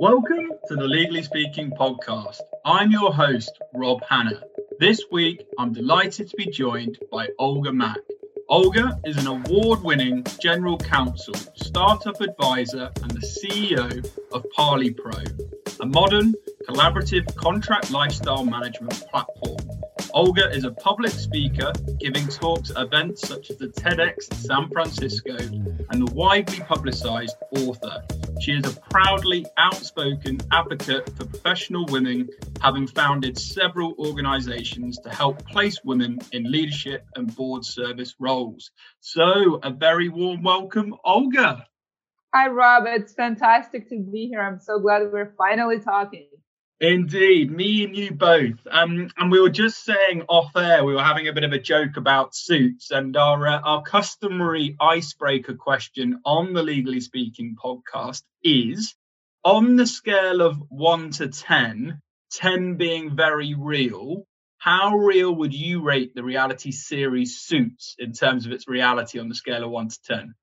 Welcome to the Legally Speaking podcast. I'm your host, Rob Hanna. This week, I'm delighted to be joined by Olga Mack. Olga is an award winning general counsel, startup advisor, and the CEO of ParleyPro, a modern, collaborative contract lifecycle management platform. Olga is a public speaker, giving talks at events such as the TEDx San Francisco and the widely publicized author. She is a proudly outspoken advocate for professional women, having founded several organizations to help place women in leadership and board service roles. So, a very warm welcome, Olga. Hi, Rob. It's fantastic to be here. I'm so glad we're finally talking. Indeed, me and you both. Um, and we were just saying off air, we were having a bit of a joke about suits, and our uh, our customary icebreaker question on the Legally Speaking podcast is: on the scale of one to 10, 10 being very real, how real would you rate the reality series Suits in terms of its reality on the scale of one to ten?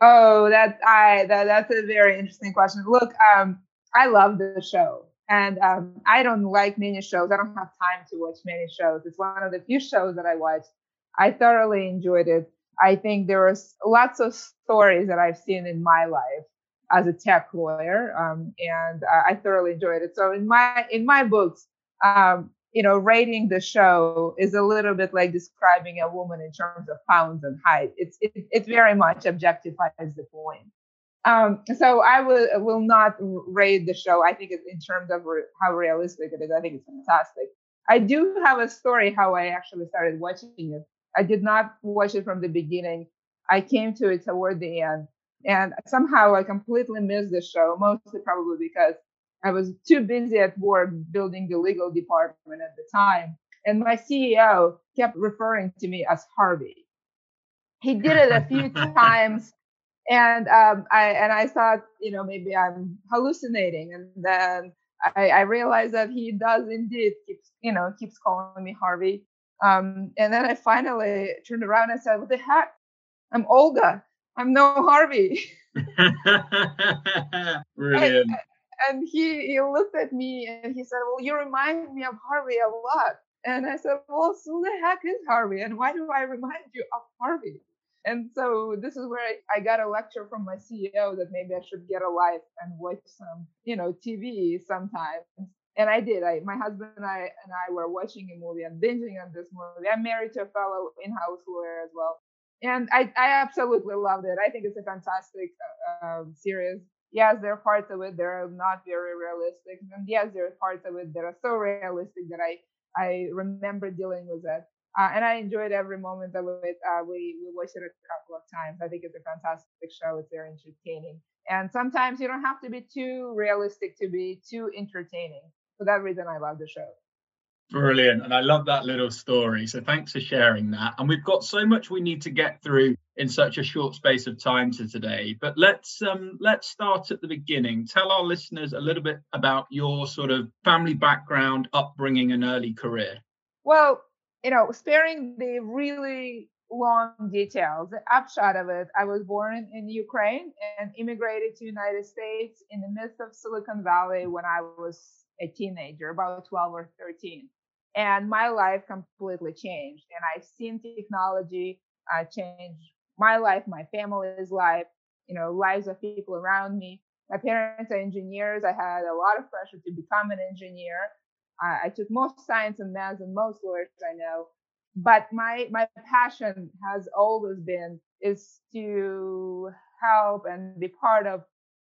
Oh, that's I that, that's a very interesting question. Look, um, I love the show. And um, I don't like many shows. I don't have time to watch many shows. It's one of the few shows that I watched. I thoroughly enjoyed it. I think there was lots of stories that I've seen in my life as a tech lawyer, um, and I thoroughly enjoyed it. So in my in my books, um, you know, rating the show is a little bit like describing a woman in terms of pounds and height. It's it, it very much objectifies the point. Um, so I will will not rate the show. I think in terms of re- how realistic it is, I think it's fantastic. I do have a story how I actually started watching it. I did not watch it from the beginning. I came to it toward the end, and somehow I completely missed the show. Mostly probably because I was too busy at work building the legal department at the time, and my CEO kept referring to me as Harvey. He did it a few times and um, I and I thought, you know, maybe I'm hallucinating, and then I, I realized that he does indeed keeps, you know, keeps calling me Harvey. Um, and then I finally turned around and said, "What the heck? I'm Olga. I'm no Harvey." Brilliant. And, and he he looked at me and he said, "Well, you remind me of Harvey a lot." And I said, "Well, so the heck is Harvey, and why do I remind you of Harvey?" And so this is where I, I, got a lecture from my CEO that maybe I should get a life and watch some, you know, TV sometimes. And I did. I, my husband and I and I were watching a movie and binging on this movie. I'm married to a fellow in-house lawyer as well, and I, I absolutely loved it. I think it's a fantastic uh, um, series. Yes, there are parts of it that are not very realistic, and yes, there are parts of it that are so realistic that I I remember dealing with it. Uh, and I enjoyed every moment of it. Uh, we we watched it a couple of times. I think it's a fantastic show. It's very entertaining, and sometimes you don't have to be too realistic to be too entertaining. For that reason, I love the show. Brilliant, and I love that little story. So thanks for sharing that. And we've got so much we need to get through in such a short space of time to today. But let's um, let's start at the beginning. Tell our listeners a little bit about your sort of family background, upbringing, and early career. Well, you know, sparing the really long details, the upshot of it, I was born in Ukraine and immigrated to United States in the midst of Silicon Valley when I was a teenager, about 12 or 13. And my life completely changed. And I've seen technology uh, change my life, my family's life, you know, lives of people around me. My parents are engineers. I had a lot of pressure to become an engineer. I, I took most science and math and most lawyers I know. But my my passion has always been is to help and be part of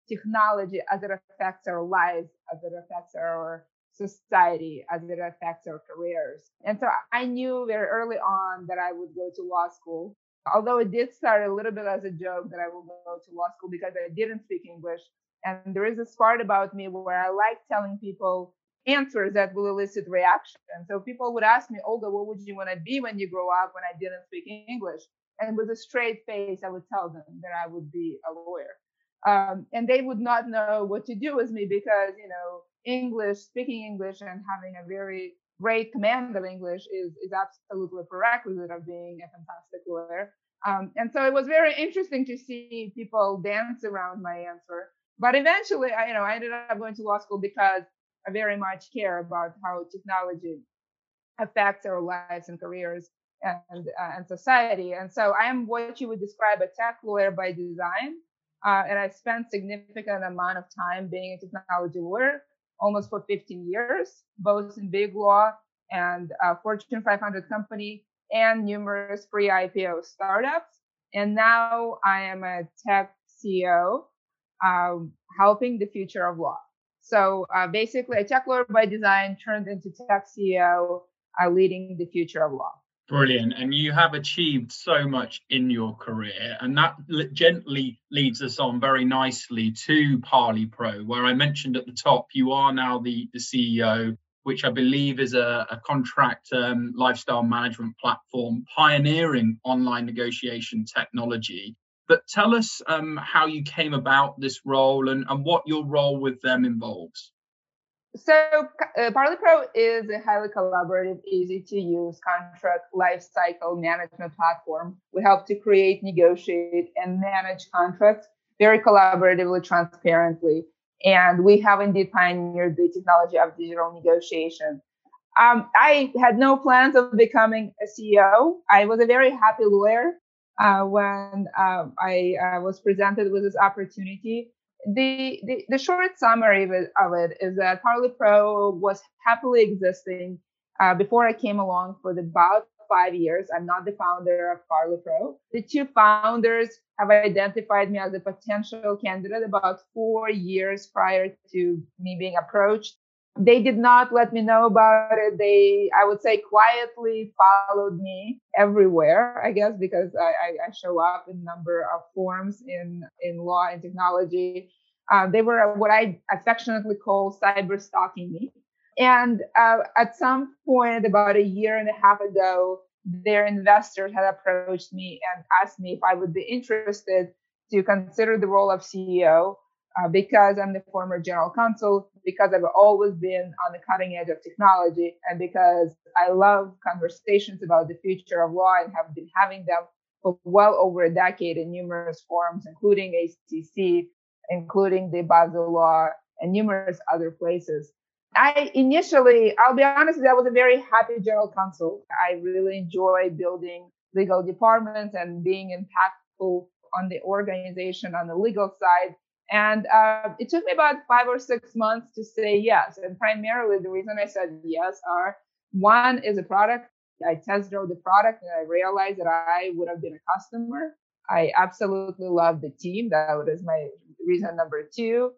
technology as it affects our lives, as it affects our society, as it affects our careers. And so I knew very early on that I would go to law school. Although it did start a little bit as a joke that I will go to law school because I didn't speak English. And there is this part about me where I like telling people answers that will elicit reaction. So people would ask me, Olga, what would you want to be when you grow up when I didn't speak English? And with a straight face, I would tell them that I would be a lawyer. Um, and they would not know what to do with me because, you know, English, speaking English and having a very great command of English is, is absolutely a prerequisite of being a fantastic lawyer. Um, and so it was very interesting to see people dance around my answer But eventually, I, you know, I ended up going to law school because very much care about how technology affects our lives and careers and uh, and society. And so I am what you would describe a tech lawyer by design. Uh, and I spent significant amount of time being a technology lawyer, almost for 15 years, both in big law and uh, Fortune 500 company and numerous pre-IPO startups. And now I am a tech CEO, um, helping the future of law. So uh, basically, a tech lawyer by design turned into tech CEO, uh, leading the future of law. Brilliant. And you have achieved so much in your career. And that gently leads us on very nicely to ParleyPro, where I mentioned at the top, you are now the, the CEO, which I believe is a, a contract um, lifecycle management platform pioneering online negotiation technology. But tell us um, how you came about this role and, and what your role with them involves. So uh, ParleyPro is a highly collaborative, easy to use contract lifecycle management platform. We help to create, negotiate, and manage contracts very collaboratively, transparently. And we have indeed pioneered the technology of digital negotiation. Um, I had no plans of becoming a CEO. I was a very happy lawyer uh, when uh, I uh, was presented with this opportunity the, the, the short summary of it, of it is that ParleyPro was happily existing uh, before I came along for about five years. I'm not the founder of ParleyPro. The two founders have identified me as a potential candidate about four years prior to me being approached they did not let me know about it. They, I would say, quietly followed me everywhere. I guess because I, I, show up in a number of forms in in law and technology. Uh, they were what I affectionately call cyber stalking me. And uh, at some point, about a year and a half ago, their investors had approached me and asked me if I would be interested to consider the role of CEO uh, because I'm the former general counsel, because I've always been on the cutting edge of technology, and because I love conversations about the future of law and have been having them for well over a decade in numerous forums, including ACC, including the Basel Law, and numerous other places. I initially, I'll be honest, I was a very happy general counsel. I really enjoy building legal departments and being impactful on the organization on the legal side and uh, it took me about five or six months to say yes. And primarily, the reason I said yes are one is a product. I test drove the product and I realized that I would have been a customer. I absolutely love the team. That was my reason number two.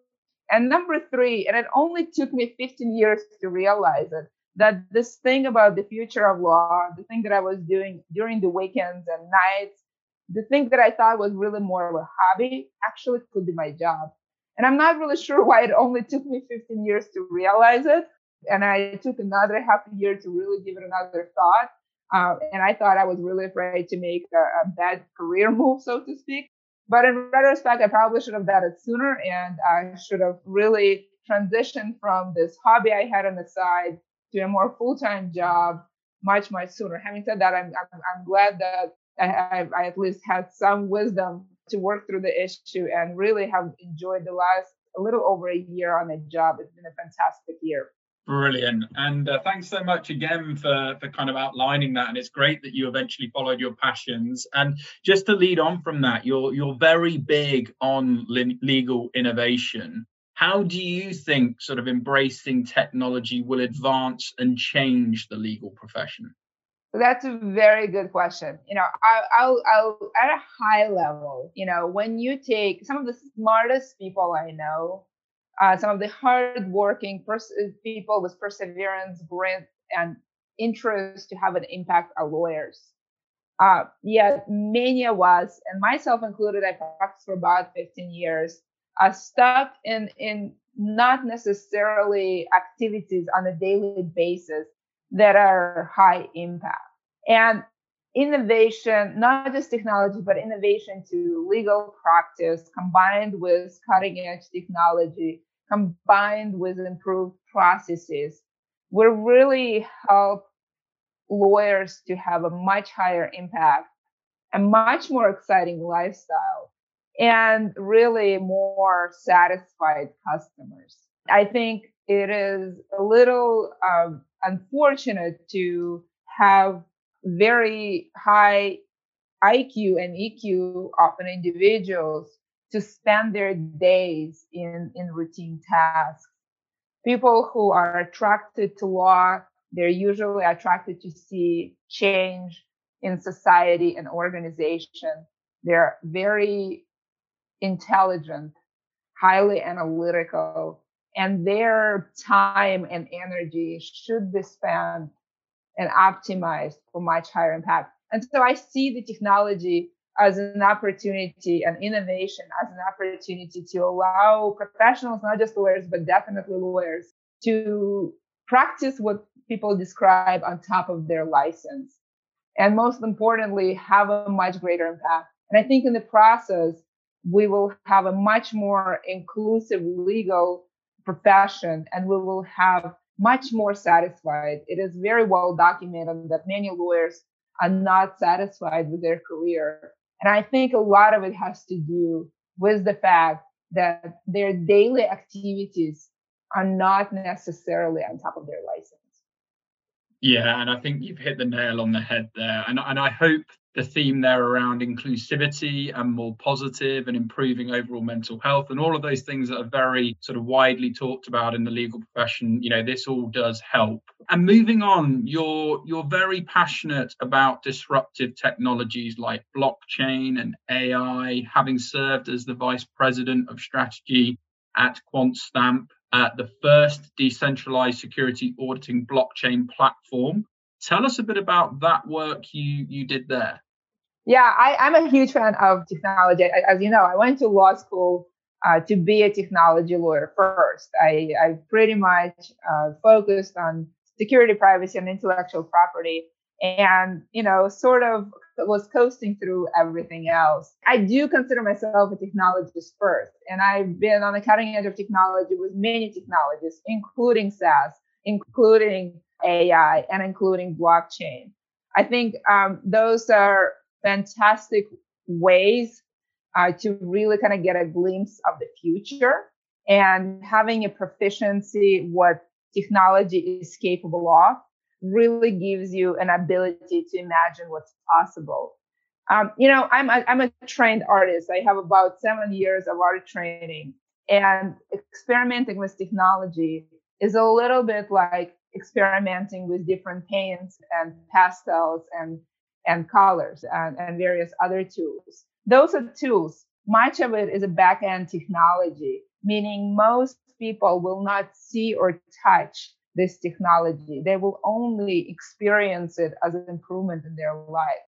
And number three, and it only took me 15 years to realize it, that this thing about the future of law, the thing that I was doing during the weekends and nights, the thing that I thought was really more of a hobby actually could be my job. And I'm not really sure why it only took me 15 years to realize it. And I took another half a year to really give it another thought. Uh, and I thought I was really afraid to make a, a, bad career move, so to speak. But in retrospect, I probably should have done it sooner and I should have really transitioned from this hobby I had on the side to a more full time job much, much sooner. Having said that, I'm, I'm, I'm glad that I, I at least had some wisdom to work through the issue and really have enjoyed the last a little over a year on the job. It's been a fantastic year. Brilliant. And uh, thanks so much again for, for kind of outlining that. And it's great that you eventually followed your passions. And just to lead on from that, you're, you're very big on le- legal innovation. How do you think sort of embracing technology will advance and change the legal profession? That's a very good question. You know, I, will I'll, at a high level, you know, when you take some of the smartest people I know, uh, some of the hardworking pers- people with perseverance, grit, and interest to have an impact are lawyers. Uh, yet many of us, and myself included, I practiced for about 15 years, are stuck in in not necessarily activities on a daily basis that are high impact. And innovation, not just technology, but innovation to legal practice combined with cutting edge technology, combined with improved processes, will really help lawyers to have a much higher impact, a much more exciting lifestyle. and really more satisfied customers. I think it is a little um, unfortunate to have very high IQ and EQ often individuals to spend their days in, in routine tasks. People who are attracted to law, they're usually attracted to see change in society and organization. They're very intelligent, highly analytical, and their time and energy should be spent and optimized for much higher impact. And so I see the technology as an opportunity and innovation as an opportunity to allow professionals, not just lawyers, but definitely lawyers, to practice what people describe on top of their license. And most importantly, have a much greater impact. And I think in the process, we will have a much more inclusive legal profession and we will have much more satisfied. It is very well documented that many lawyers are not satisfied with their career. And I think a lot of it has to do with the fact that their daily activities are not necessarily on top of their license. Yeah, and I think you've hit the nail on the head there. And, and I hope the theme there around inclusivity and more positive and improving overall mental health and all of those things that are very sort of widely talked about in the legal profession you know this all does help. And moving on you're you're very passionate about disruptive technologies like blockchain and ai having served as the vice president of strategy at Quantstamp uh, the first decentralized security auditing blockchain platform Tell us a bit about that work you you did there. Yeah, I, am a huge fan of technology. As you know, I went to law school uh, to be a technology lawyer first. I, I pretty much uh, focused on security, privacy, and intellectual property, and you know, sort of was coasting through everything else. I do consider myself a technologist first, and I've been on the cutting edge of technology with many technologies, including SaaS, including AI and including blockchain. I think um, those are fantastic ways uh, to really kind of get a glimpse of the future and having a proficiency what technology is capable of really gives you an ability to imagine what's possible. Um, you know, I'm a, I'm a trained artist. I have about seven years of art training, and experimenting with technology is a little bit like experimenting with different paints and pastels and and colors and, and various other tools. Those are tools. Much of it is a back-end technology, meaning most people will not see or touch this technology. They will only experience it as an improvement in their life.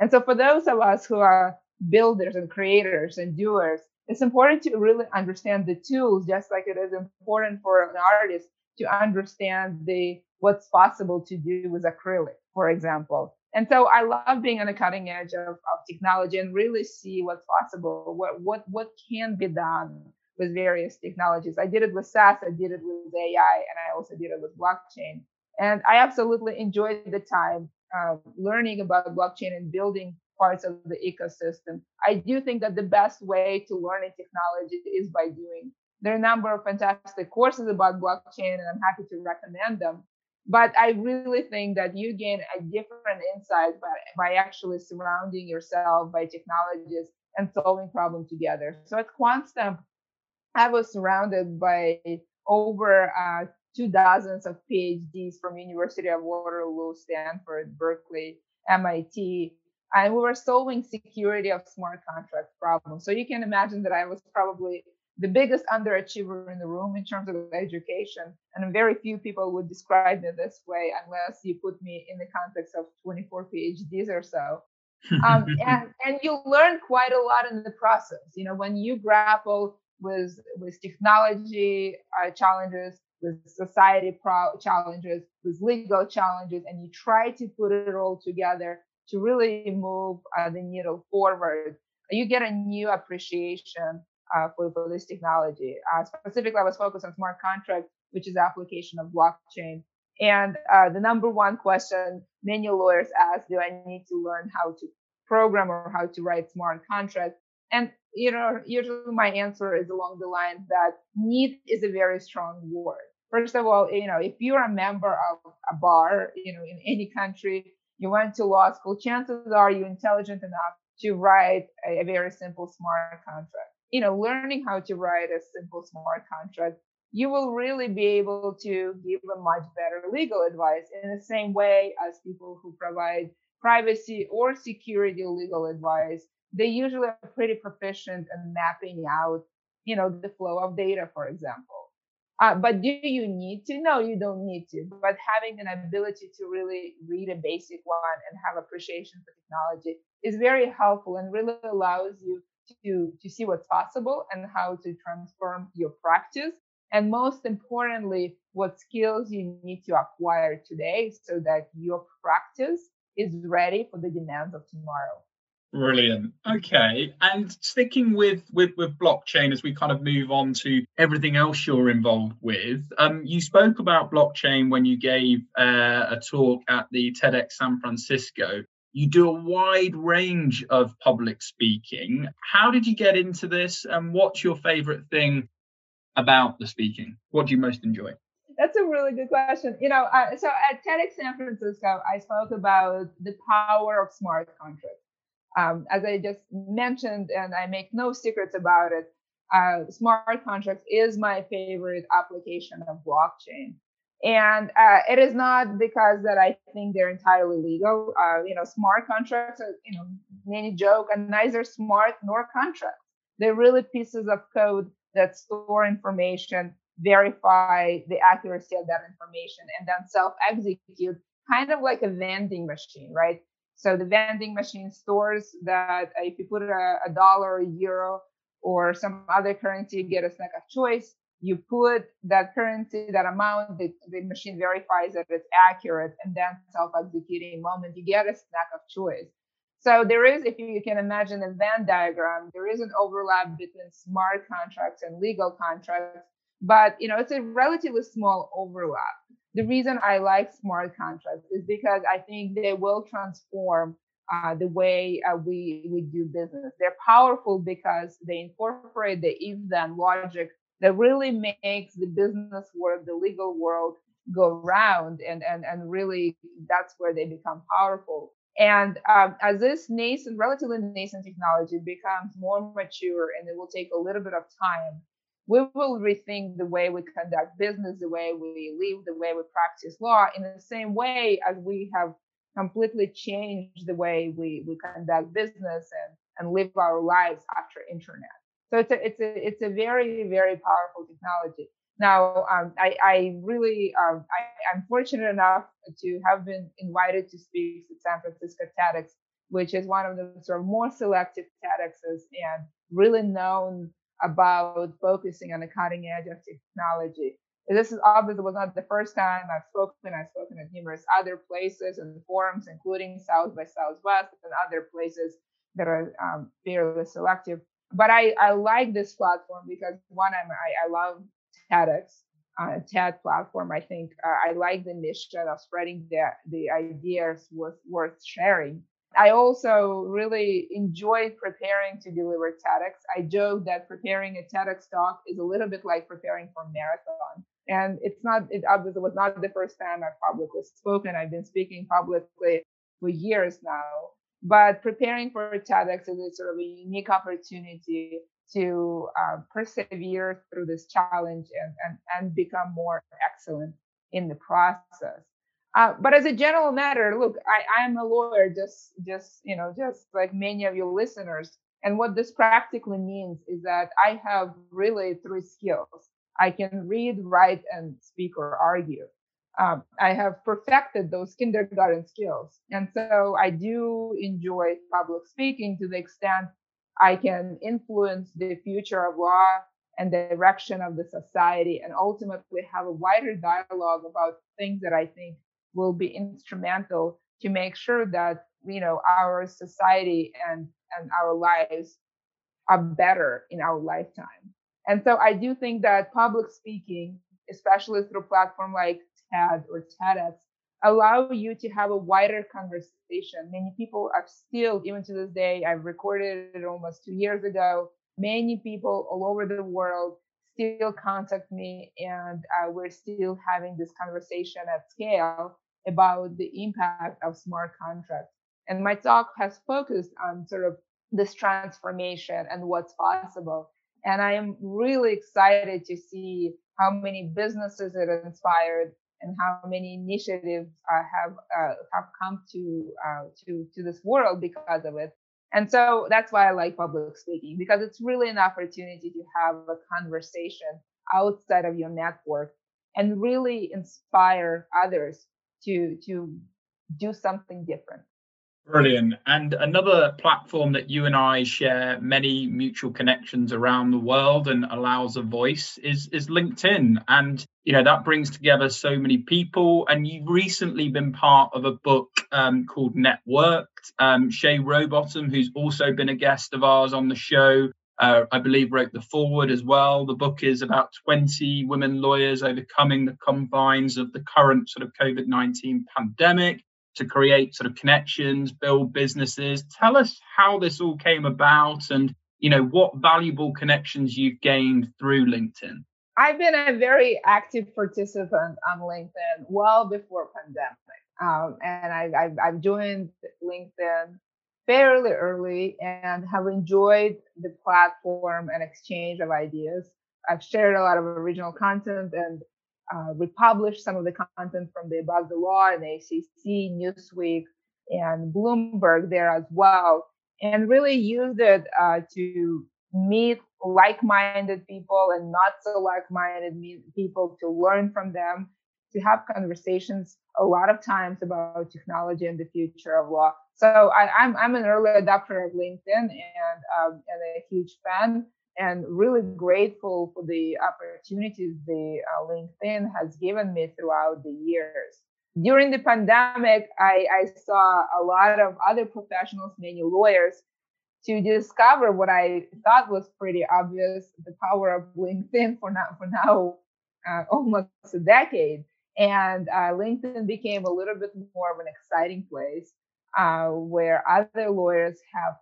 And so for those of us who are builders and creators and doers, it's important to really understand the tools, just like it is important for an artist to understand the what's possible to do with acrylic, for example. And so I love being on the cutting edge of, of technology and really see what's possible, what what what can be done with various technologies. I did it with SaaS, I did it with AI, and I also did it with blockchain. And I absolutely enjoyed the time uh, learning about blockchain and building parts of the ecosystem. I do think that the best way to learn a technology is by doing. There are a number of fantastic courses about blockchain, and I'm happy to recommend them. But I really think that you gain a different insight by, by actually surrounding yourself by technologies and solving problems together. So at QuantStamp, I was surrounded by over uh, two dozens of PhDs from University of Waterloo, Stanford, Berkeley, MIT, and we were solving security of smart contract problems. So you can imagine that I was probably the biggest underachiever in the room in terms of education. And very few people would describe me this way unless you put me in the context of 24 PhDs or so. Um, and, and you learn quite a lot in the process. You know, when you grapple with, with technology uh, challenges, with society pro- challenges, with legal challenges, and you try to put it all together to really move uh, the needle forward, you get a new appreciation uh, for, for this technology. Uh, specifically, I was focused on smart contracts, which is the application of blockchain. And uh, the number one question many lawyers ask, do I need to learn how to program or how to write smart contracts? And you know, usually my answer is along the lines that need is a very strong word. First of all, you know, if you're a member of a bar, you know, in any country, you went to law school, chances are you're intelligent enough to write a, a very simple smart contract. You know, learning how to write a simple smart contract, you will really be able to give a much better legal advice in the same way as people who provide privacy or security legal advice. They usually are pretty proficient in mapping out, you know, the flow of data, for example. Uh, but do you need to? No, you don't need to. But having an ability to really read a basic one and have appreciation for technology is very helpful and really allows you to, to see what's possible and how to transform your practice. And most importantly, what skills you need to acquire today so that your practice is ready for the demands of tomorrow. Brilliant. Okay. And sticking with, with with blockchain as we kind of move on to everything else you're involved with, um, you spoke about blockchain when you gave uh, a talk at the TEDx San Francisco. You do a wide range of public speaking. How did you get into this, and what's your favorite thing about the speaking? What do you most enjoy? That's a really good question. You know, uh, so at TEDx San Francisco, I spoke about the power of smart contracts. Um, as I just mentioned, and I make no secrets about it, uh, smart contracts is my favorite application of blockchain. And uh, it is not because that I think they're entirely legal. Uh, you know, smart contracts are, you know, many joke, and neither smart nor contracts. They're really pieces of code that store information, verify the accuracy of that information, and then self-execute, kind of like a vending machine, right? So the vending machine stores that if you put a, a dollar, a euro, or some other currency, you get a snack of choice you put that currency, that amount, the, the machine verifies that it's accurate, and then self-executing moment, you get a snack of choice. So there is, if you can imagine a Venn diagram, there is an overlap between smart contracts and legal contracts, but you know it's a relatively small overlap. The reason I like smart contracts is because I think they will transform uh, the way uh, we we do business. They're powerful because they incorporate the if-then logic that really makes the business world, the legal world go round and and and really that's where they become powerful. And um, as this nascent relatively nascent technology becomes more mature and it will take a little bit of time we will rethink the way we conduct business the way we live the way we practice law in the same way as we have completely changed the way we, we conduct business and, and live our lives after internet so it's a it's a it's a very very powerful technology. Now um, I I really um, I, am fortunate enough to have been invited to speak at San Francisco TEDx, which is one of the sort of more selective TEDx's and really known about focusing on the cutting edge of technology. This is obviously was not the first time I've spoken. I've spoken at numerous other places and forums, including South by Southwest and other places that are um, fairly selective but I, I like this platform because one, I'm, I, I love TEDx, uh, TED platform. I think uh, I like the mission of spreading the, the ideas worth, worth sharing. I also really enjoyed preparing to deliver TEDx. I joke that preparing a TEDx talk is a little bit like preparing for a marathon. And it's not, it obviously was not the first time I've publicly spoken. I've been speaking publicly for years now. But preparing for TEDx is sort of a unique opportunity to uh, persevere through this challenge and, and, and become more excellent in the process. Uh, but as a general matter, look, I, I'm a lawyer, just just you know, just like many of your listeners. And what this practically means is that I have really three skills. I can read, write, and speak or argue um, I have perfected those kindergarten skills. And so I do enjoy public speaking to the extent I can influence the future of law and the direction of the society and ultimately have a wider dialogue about things that I think will be instrumental to make sure that you know our society and and our lives are better in our lifetime. And so I do think that public speaking, especially through platform like TED or TEDx allow you to have a wider conversation. Many people are still, even to this day, I've recorded it almost two years ago. many people all over the world still contact me and uh, we're still having this conversation at scale about the impact of smart contracts. And my talk has focused on sort of this transformation and what's possible. And I am really excited to see how many businesses it inspired and how many initiatives uh, have uh, have come to uh, to to this world because of it. And so that's why I like public speaking because it's really an opportunity to have a conversation outside of your network and really inspire others to to do something different. Brilliant. And another platform that you and I share many mutual connections around the world and allows a voice is, is LinkedIn. And, you know, that brings together so many people. And you've recently been part of a book um, called Networked. Um, Shay Rowbottom, who's also been a guest of ours on the show, uh, I believe wrote the foreword as well. The book is about 20 women lawyers overcoming the confines of the current sort of COVID 19 pandemic to create sort of connections, build businesses. Tell us how this all came about and you know what valuable connections you've gained through LinkedIn. I've been a very active participant on LinkedIn well before pandemic, um, and I, I've, I've joined LinkedIn fairly early and have enjoyed the platform and exchange of ideas. I've shared a lot of original content and uh, republished some of the content from the Above the Law and ACC, Newsweek, and Bloomberg there as well, and really used it uh, to meet like-minded people and not so like-minded people to learn from them, to have conversations a lot of times about technology and the future of law. So I, am I'm, I'm an early adopter of LinkedIn and um, and a huge fan and really grateful for the opportunities the uh, LinkedIn has given me throughout the years. During the pandemic, I, I saw a lot of other professionals, many lawyers, to discover what I thought was pretty obvious: the power of LinkedIn for now, for now, uh, almost a decade. And uh, LinkedIn became a little bit more of an exciting place uh, where other lawyers have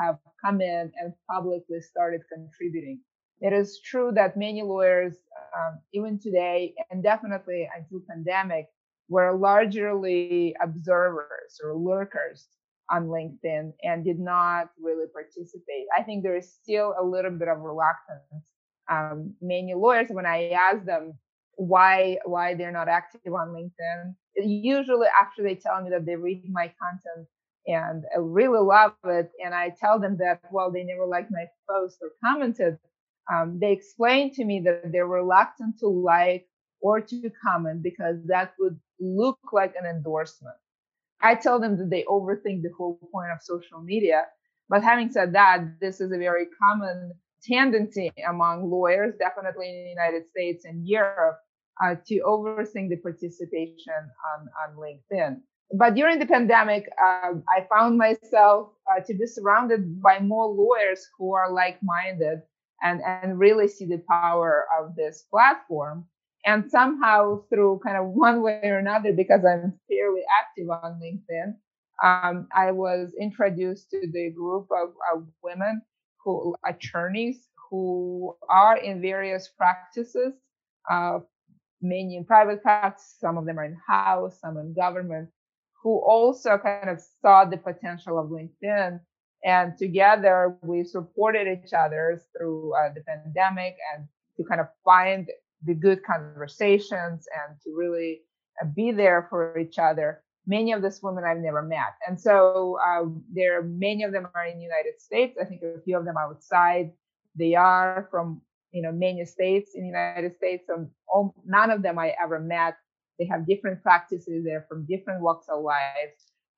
have come in and publicly started contributing. It is true that many lawyers, um, even today, and definitely until pandemic, were largely observers or lurkers on LinkedIn and did not really participate. I think there is still a little bit of reluctance. Um, many lawyers, when I ask them why why they're not active on LinkedIn, usually after they tell me that they read my content and I really love it, and I tell them that well, they never liked my post or commented. Um, they explain to me that they're reluctant to like or to comment because that would look like an endorsement. I tell them that they overthink the whole point of social media. But having said that, this is a very common tendency among lawyers, definitely in the United States and Europe, uh, to overseeing the participation on, on LinkedIn. But during the pandemic, uh, I found myself uh, to be surrounded by more lawyers who are like-minded and, and really see the power of this platform. And somehow, through kind of one way or another, because I'm fairly active on LinkedIn, um, I was introduced to the group of, of women who attorneys who are in various practices uh, many in private practice, some of them are in house, some in government, who also kind of saw the potential of LinkedIn. And together we supported each other through uh, the pandemic and to kind of find the good conversations and to really uh, be there for each other. Many of these women I've never met. And so uh, there, are many of them are in the United States. I think a few of them outside. They are from you know many states in the United States. and all, none of them I ever met. They have different practices. They're from different walks of life.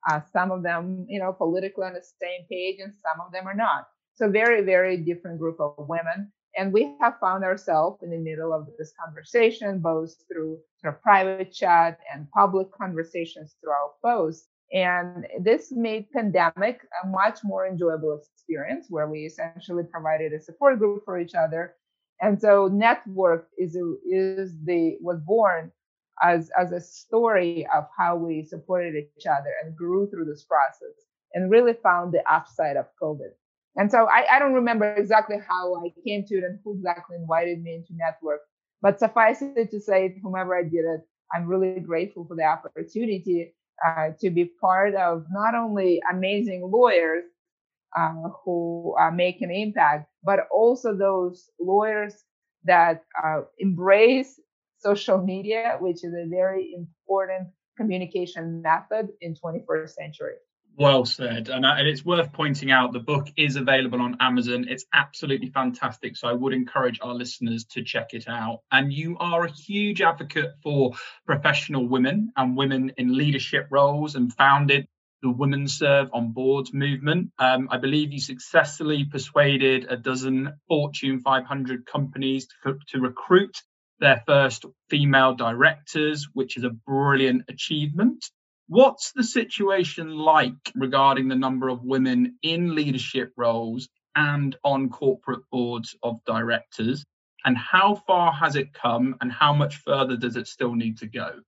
Uh, some of them, you know, politically on the same page, and some of them are not. So very, very different group of women. And we have found ourselves in the middle of this conversation, both through sort of private chat and public conversations through our posts. And this made pandemic a much more enjoyable experience where we essentially provided a support group for each other and so network is is the was born as as a story of how we supported each other and grew through this process and really found the upside of covid And so I, I don't remember exactly how I came to it and who exactly invited me into network. But suffice it to say, whomever I did it, I'm really grateful for the opportunity uh, to be part of not only amazing lawyers uh, who uh, make an impact, but also those lawyers that uh, embrace social media, which is a very important communication method in 21st century. Well said. And, uh, and it's worth pointing out the book is available on Amazon. It's absolutely fantastic. So I would encourage our listeners to check it out. And you are a huge advocate for professional women and women in leadership roles and founded the Women Serve on Boards movement. Um, I believe you successfully persuaded a dozen Fortune 500 companies to, to recruit their first female directors, which is a brilliant achievement. What's the situation like regarding the number of women in leadership roles and on corporate boards of directors? And how far has it come and how much further does it still need to go?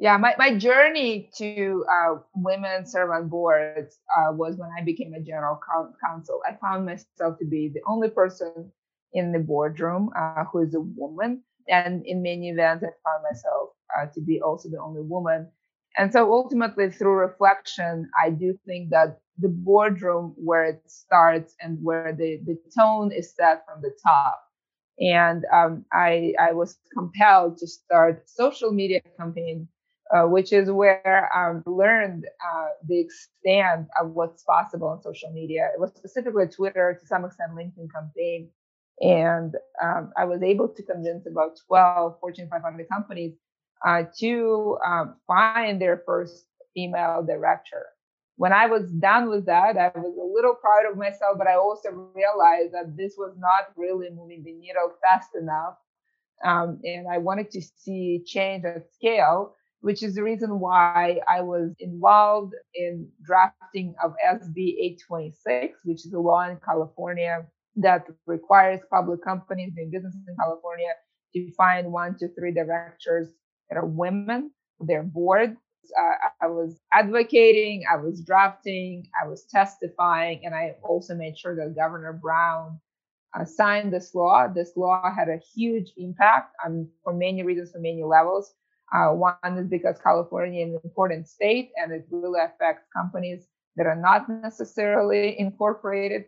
Yeah, my, my journey to uh, women serve on boards uh, was when I became a general counsel. I found myself to be the only person in the boardroom uh, who is a woman. And in many events, I found myself uh, to be also the only woman and so ultimately, through reflection, I do think that the boardroom where it starts and where the, the tone is set from the top. And um, I, I was compelled to start social media campaign, uh, which is where I learned uh, the extent of what's possible on social media. It was specifically Twitter, to some extent LinkedIn campaign. And um, I was able to convince about 12 Fortune 500 companies uh, to um, find their first female director. When I was done with that, I was a little proud of myself, but I also realized that this was not really moving the needle fast enough. Um, and I wanted to see change at scale, which is the reason why I was involved in drafting of SB 826, which is a law in California that requires public companies doing business in California to find one to three directors that are women, their board. Uh, I was advocating, I was drafting, I was testifying, and I also made sure that Governor Brown uh, signed this law. This law had a huge impact on, for many reasons, for many levels. Uh, one is because California is an important state and it really affects companies that are not necessarily incorporated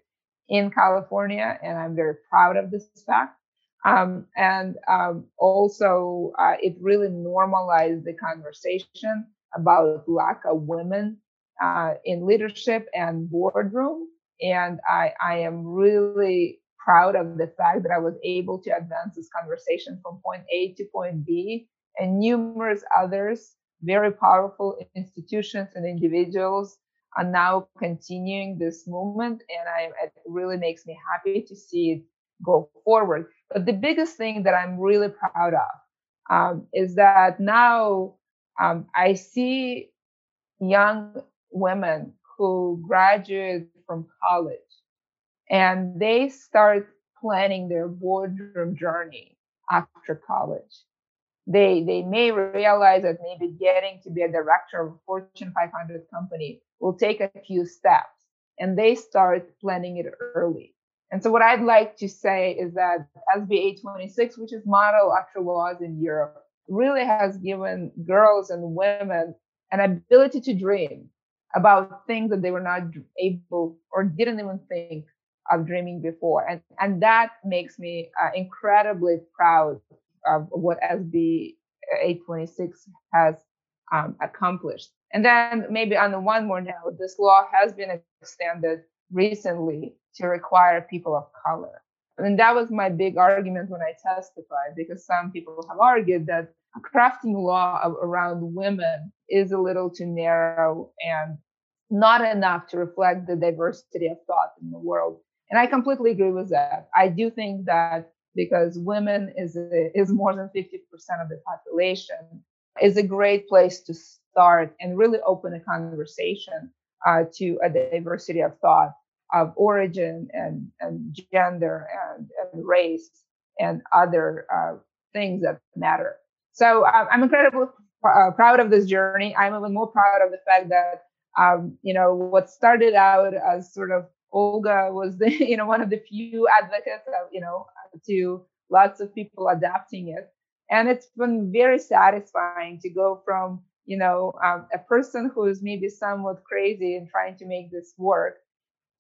in California. And I'm very proud of this fact. Um, and um, also, uh, it really normalized the conversation about lack of women uh, in leadership and boardroom. And I, I am really proud of the fact that I was able to advance this conversation from point A to point B, and numerous others, very powerful institutions and individuals are now continuing this movement. And I, it really makes me happy to see it go forward. But the biggest thing that I'm really proud of um, is that now um, I see young women who graduate from college and they start planning their boardroom journey after college. They they may realize that maybe getting to be a director of a Fortune 500 company will take a few steps, and they start planning it early. And so what I'd like to say is that SB 826, which is model actual laws in Europe, really has given girls and women an ability to dream about things that they were not able or didn't even think of dreaming before. And, and that makes me uh, incredibly proud of what SB 826 has um, accomplished. And then maybe on the one more note, this law has been extended recently to require people of color. And that was my big argument when I testified, because some people have argued that crafting law around women is a little too narrow and not enough to reflect the diversity of thought in the world. And I completely agree with that. I do think that because women is a, is more than 50% of the population is a great place to start and really open a conversation uh, to a diversity of thought of origin and, and gender and, and race and other uh, things that matter. So uh, I'm incredibly uh, proud of this journey. I'm even more proud of the fact that, um, you know, what started out as sort of Olga was the, you know, one of the few advocates, of, you know, to lots of people adapting it. And it's been very satisfying to go from, you know, um, a person who is maybe somewhat crazy and trying to make this work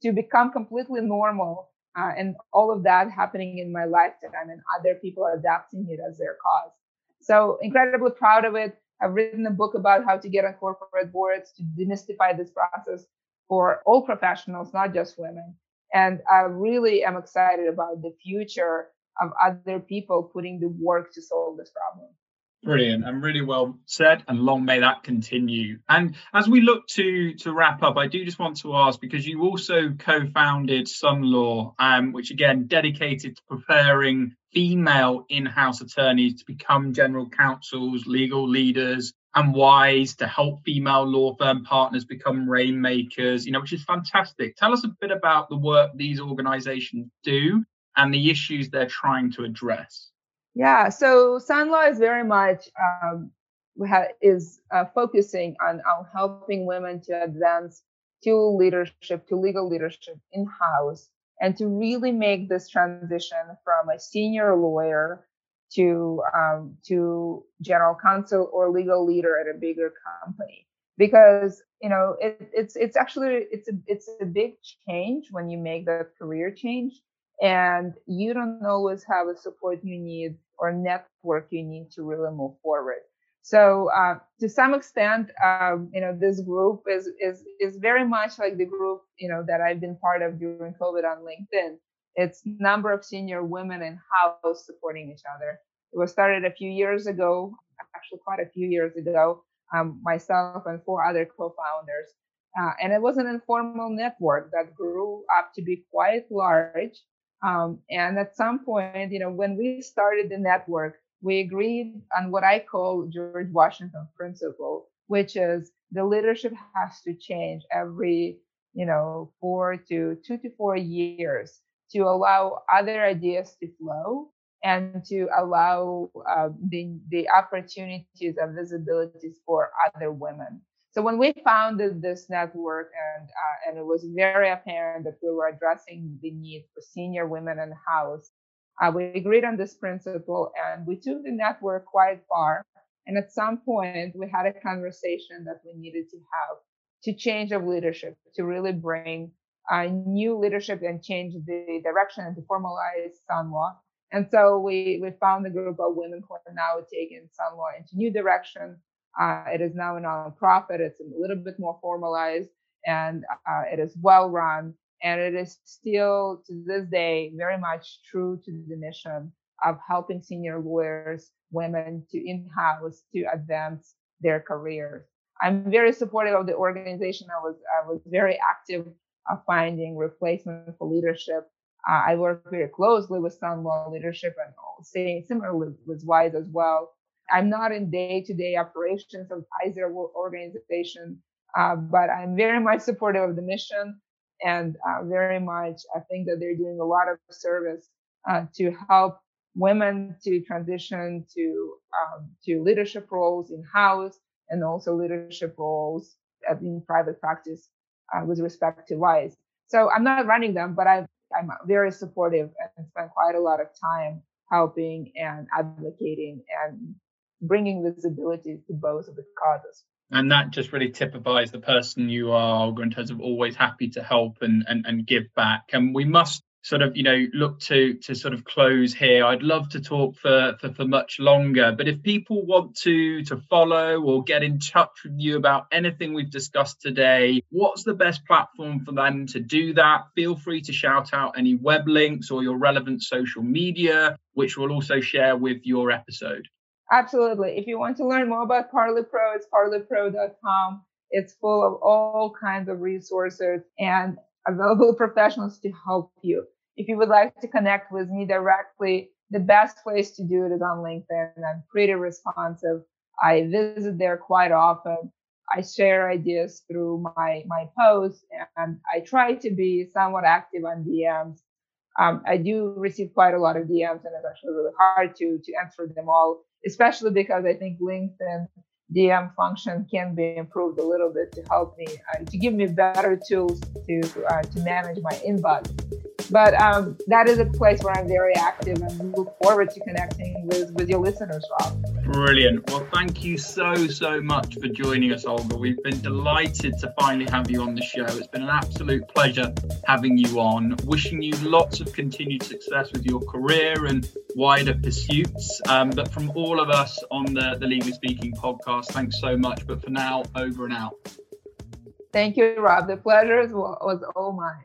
to become completely normal. Uh, and all of that happening in my lifetime and other people adapting it as their cause. So incredibly proud of it. I've written a book about how to get on corporate boards to demystify this process for all professionals, not just women. And I really am excited about the future of other people putting the work to solve this problem. Brilliant and really well said, and long may that continue. And as we look to to wrap up, I do just want to ask because you also co-founded SunLaw, um, which again dedicated to preparing female in-house attorneys to become general counsels, legal leaders, and wise to help female law firm partners become rainmakers. You know, which is fantastic. Tell us a bit about the work these organisations do and the issues they're trying to address. Yeah, so SunLaw is very much um, is uh, focusing on, on helping women to advance to leadership, to legal leadership in house, and to really make this transition from a senior lawyer to um, to general counsel or legal leader at a bigger company. Because you know it, it's it's actually it's a it's a big change when you make that career change and you don't always have the support you need or network you need to really move forward. So uh, to some extent, um, you know, this group is is is very much like the group you know that I've been part of during COVID on LinkedIn. It's number of senior women in house supporting each other. It was started a few years ago, actually quite a few years ago. Um, myself and four other co-founders, uh, and it was an informal network that grew up to be quite large um, and at some point, you know, when we started the network, we agreed on what I call George Washington principle, which is the leadership has to change every, you know, four to two to four years to allow other ideas to flow and to allow uh, the, the opportunities and visibilities for other women. So when we founded this network, and uh, and it was very apparent that we were addressing the need for senior women in house, uh, we agreed on this principle, and we took the network quite far. And at some point, we had a conversation that we needed to have to change of leadership, to really bring new leadership and change the direction and to formalize SunLaw. And so we we found a group of women who are now taking SunLaw into new direction uh, it is now a nonprofit. It's a little bit more formalized and uh, it is well run. And it is still to this day very much true to the mission of helping senior lawyers, women to in-house to advance their careers. I'm very supportive of the organization. I was I was very active of finding replacement for leadership. Uh, I work very closely with SunLaw leadership and saying similarly with WISE as well. I'm not in day-to-day operations of either organization, uh, but I'm very much supportive of the mission, and uh, very much I think that they're doing a lot of service uh, to help women to transition to um, to leadership roles in house and also leadership roles in private practice uh, with respect to WISE. So I'm not running them, but i I'm very supportive and spend quite a lot of time helping and advocating and bringing visibility to both of the causes. And that just really typifies the person you are, in terms of always happy to help and, and, and give back. And we must sort of you know look to to sort of close here i'd love to talk for, for for much longer but if people want to to follow or get in touch with you about anything we've discussed today what's the best platform for them to do that feel free to shout out any web links or your relevant social media which we'll also share with your episode Absolutely. If you want to learn more about ParleyPro, it's parleypro.com. It's full of all kinds of resources and available professionals to help you. If you would like to connect with me directly, the best place to do it is on LinkedIn. I'm pretty responsive. I visit there quite often. I share ideas through my my posts, and I try to be somewhat active on DMs. Um, I do receive quite a lot of DMs, and it's actually really hard to to answer them all especially because I think LinkedIn DM function can be improved a little bit to help me uh, to give me better tools to uh, to manage my inbox. But um, that is a place where I'm very active and look forward to connecting with with your listeners, Rob. Brilliant. Well, thank you so so much for joining us, Olga. We've been delighted to finally have you on the show. It's been an absolute pleasure having you on. Wishing you lots of continued success with your career and wider pursuits. Um, but from all of us on the, the Legally Speaking podcast, thanks so much. But for now, over and out. Thank you, Rob. The pleasure was all mine.